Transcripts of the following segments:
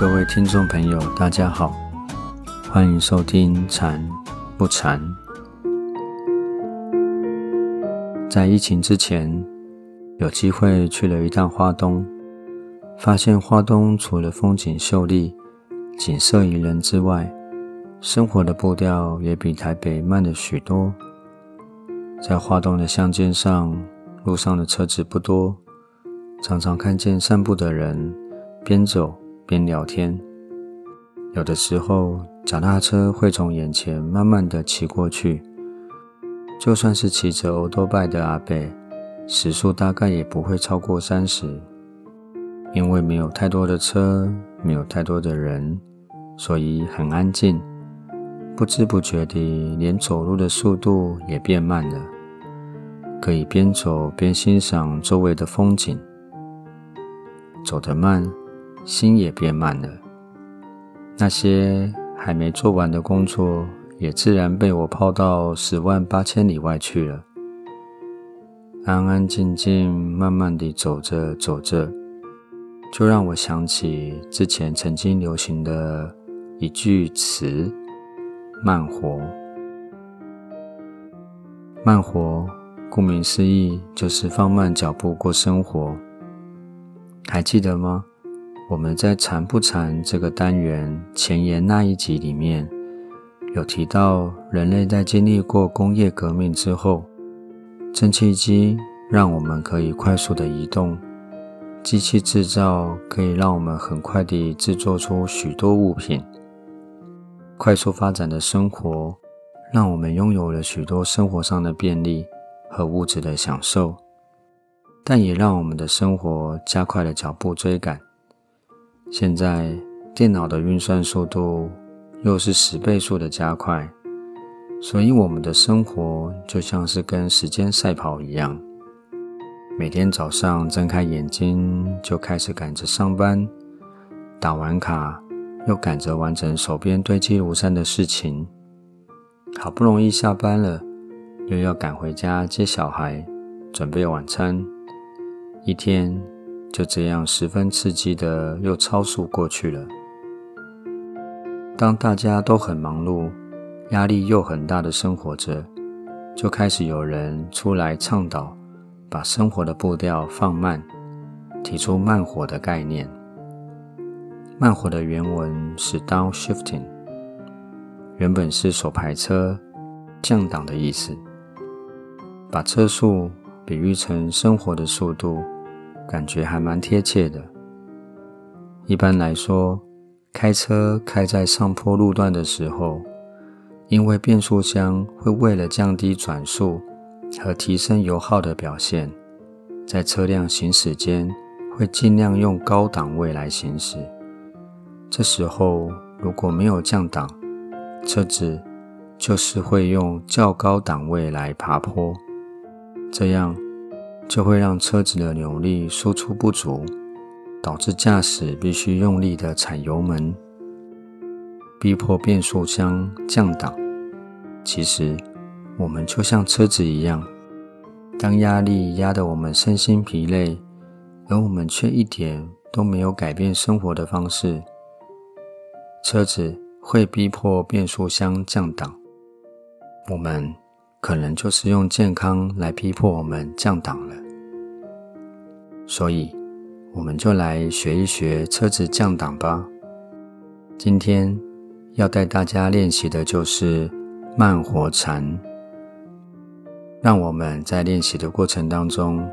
各位听众朋友，大家好，欢迎收听《禅不禅》。在疫情之前，有机会去了一趟花东，发现花东除了风景秀丽、景色宜人之外，生活的步调也比台北慢了许多。在花东的乡间上，路上的车子不多，常常看见散步的人边走边聊天。有的时候，脚踏车会从眼前慢慢的骑过去。就算是骑着欧多拜的阿贝，时速大概也不会超过三十，因为没有太多的车，没有太多的人，所以很安静。不知不觉地，连走路的速度也变慢了，可以边走边欣赏周围的风景。走得慢，心也变慢了。那些还没做完的工作。也自然被我抛到十万八千里外去了。安安静静、慢慢地走着走着，就让我想起之前曾经流行的一句词：“慢活。”慢活，顾名思义，就是放慢脚步过生活。还记得吗？我们在“禅不禅”这个单元前言那一集里面。有提到，人类在经历过工业革命之后，蒸汽机让我们可以快速的移动，机器制造可以让我们很快地制作出许多物品。快速发展的生活，让我们拥有了许多生活上的便利和物质的享受，但也让我们的生活加快了脚步追赶。现在，电脑的运算速度。又是十倍速的加快，所以我们的生活就像是跟时间赛跑一样。每天早上睁开眼睛就开始赶着上班，打完卡又赶着完成手边堆积如山的事情。好不容易下班了，又要赶回家接小孩，准备晚餐。一天就这样十分刺激的又超速过去了。当大家都很忙碌、压力又很大的生活着，就开始有人出来倡导，把生活的步调放慢，提出慢火的概念。慢火的原文是 “down shifting”，原本是手排车、降档的意思。把车速比喻成生活的速度，感觉还蛮贴切的。一般来说。开车开在上坡路段的时候，因为变速箱会为了降低转速和提升油耗的表现，在车辆行驶间会尽量用高档位来行驶。这时候如果没有降档，车子就是会用较高档位来爬坡，这样就会让车子的扭力输出不足。导致驾驶必须用力的踩油门，逼迫变速箱降档。其实，我们就像车子一样，当压力压得我们身心疲累，而我们却一点都没有改变生活的方式，车子会逼迫变速箱降档。我们可能就是用健康来逼迫我们降档了。所以。我们就来学一学车子降档吧。今天要带大家练习的就是慢活禅。让我们在练习的过程当中，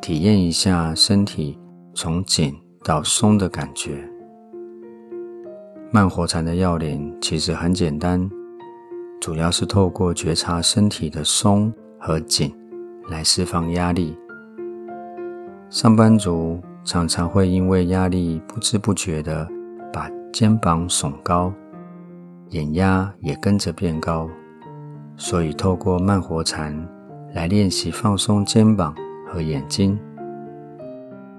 体验一下身体从紧到松的感觉。慢活禅的要领其实很简单，主要是透过觉察身体的松和紧来释放压力。上班族。常常会因为压力不知不觉的把肩膀耸高，眼压也跟着变高，所以透过慢活禅来练习放松肩膀和眼睛，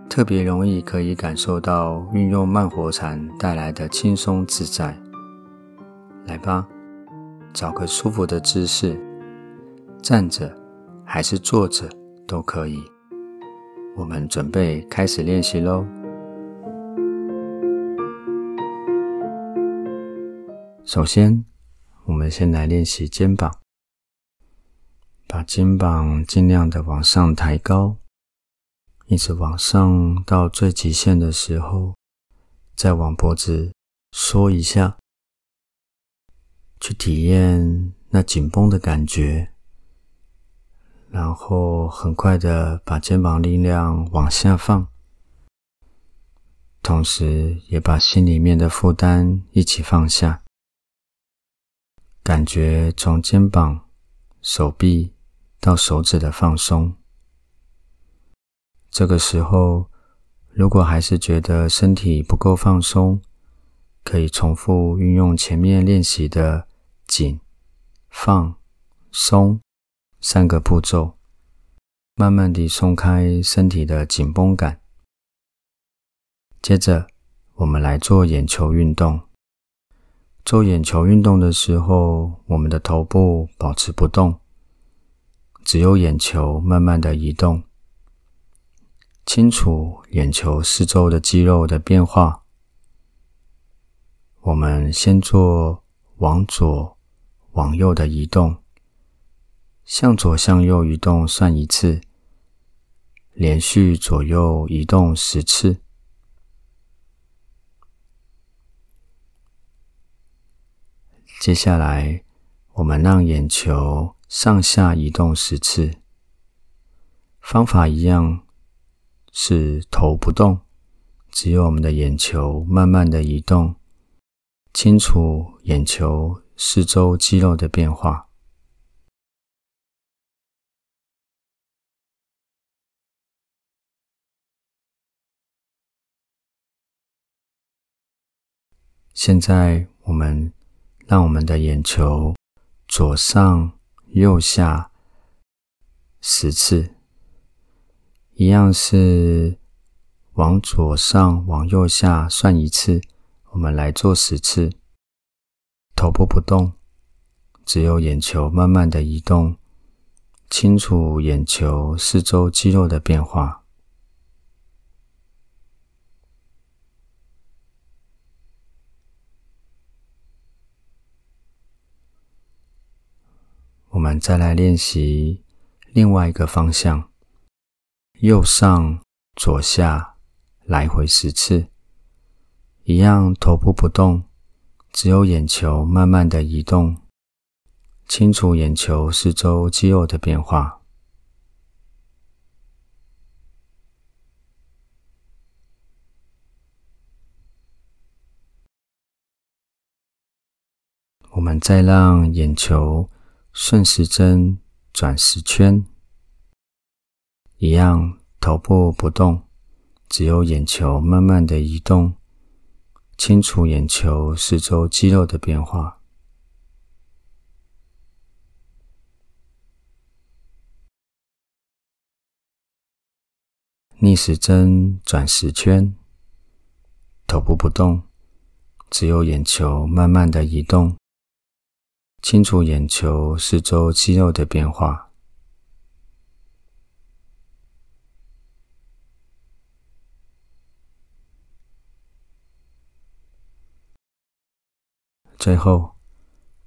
特别容易可以感受到运用慢活禅带来的轻松自在。来吧，找个舒服的姿势，站着还是坐着都可以。我们准备开始练习喽。首先，我们先来练习肩膀，把肩膀尽量的往上抬高，一直往上到最极限的时候，再往脖子缩一下，去体验那紧绷的感觉。然后很快的把肩膀力量往下放，同时也把心里面的负担一起放下，感觉从肩膀、手臂到手指的放松。这个时候，如果还是觉得身体不够放松，可以重复运用前面练习的紧、放、松。三个步骤，慢慢地松开身体的紧绷感。接着，我们来做眼球运动。做眼球运动的时候，我们的头部保持不动，只有眼球慢慢的移动，清楚眼球四周的肌肉的变化。我们先做往左、往右的移动。向左向右移动算一次，连续左右移动十次。接下来，我们让眼球上下移动十次。方法一样，是头不动，只有我们的眼球慢慢的移动，清楚眼球四周肌肉的变化。现在，我们让我们的眼球左上、右下十次，一样是往左上、往右下算一次。我们来做十次，头部不动，只有眼球慢慢的移动，清楚眼球四周肌肉的变化。我们再来练习另外一个方向，右上、左下来回十次，一样头部不动，只有眼球慢慢的移动，清楚眼球四周肌肉的变化。我们再让眼球。顺时针转十圈，一样头部不动，只有眼球慢慢的移动，清楚眼球四周肌肉的变化。逆时针转十圈，头部不动，只有眼球慢慢的移动。清楚眼球四周肌肉的变化。最后，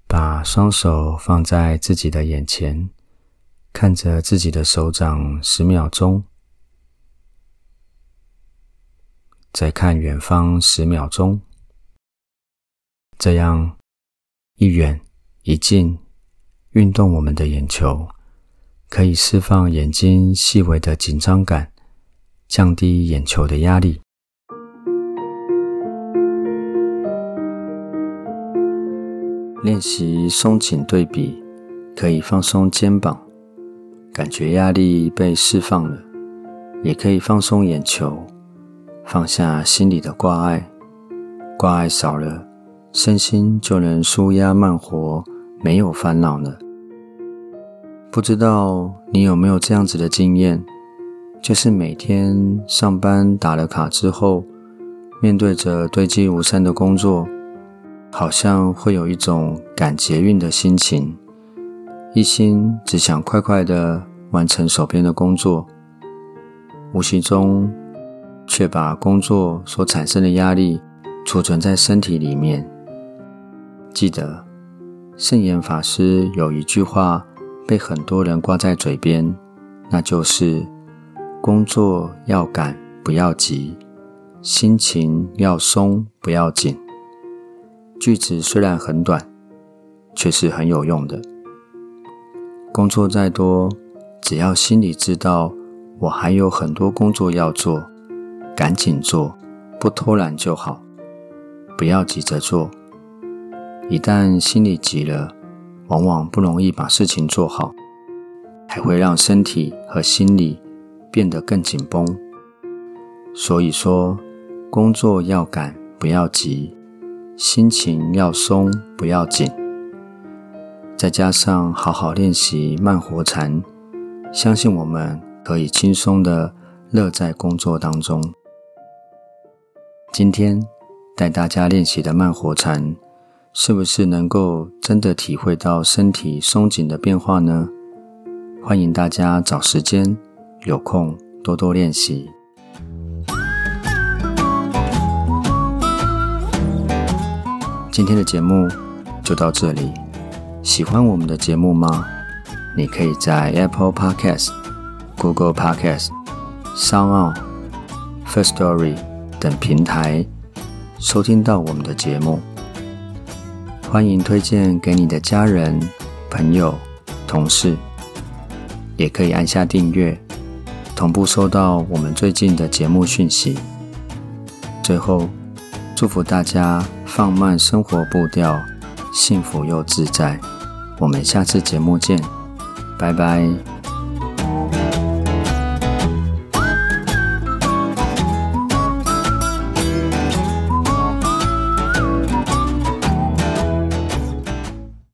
把双手放在自己的眼前，看着自己的手掌十秒钟，再看远方十秒钟，这样一远。一近，运动我们的眼球，可以释放眼睛细微的紧张感，降低眼球的压力。练习松紧对比，可以放松肩膀，感觉压力被释放了；也可以放松眼球，放下心里的挂碍，挂碍少了，身心就能舒压慢活。没有烦恼了。不知道你有没有这样子的经验？就是每天上班打了卡之后，面对着堆积如山的工作，好像会有一种赶捷运的心情，一心只想快快的完成手边的工作，无形中却把工作所产生的压力储存在身体里面。记得圣严法师有一句话被很多人挂在嘴边，那就是“工作要赶，不要急；心情要松，不要紧。”句子虽然很短，却是很有用的。工作再多，只要心里知道我还有很多工作要做，赶紧做，不偷懒就好。不要急着做，一旦心里急了，往往不容易把事情做好，还会让身体和心理变得更紧绷。所以说，工作要赶，不要急。心情要松，不要紧。再加上好好练习慢活禅，相信我们可以轻松的乐在工作当中。今天带大家练习的慢活禅，是不是能够真的体会到身体松紧的变化呢？欢迎大家找时间有空多多练习。今天的节目就到这里。喜欢我们的节目吗？你可以在 Apple Podcast、Google Podcast、Sound、First Story 等平台收听到我们的节目。欢迎推荐给你的家人、朋友、同事，也可以按下订阅，同步收到我们最近的节目讯息。最后。祝福大家放慢生活步调，幸福又自在。我们下次节目见，拜拜。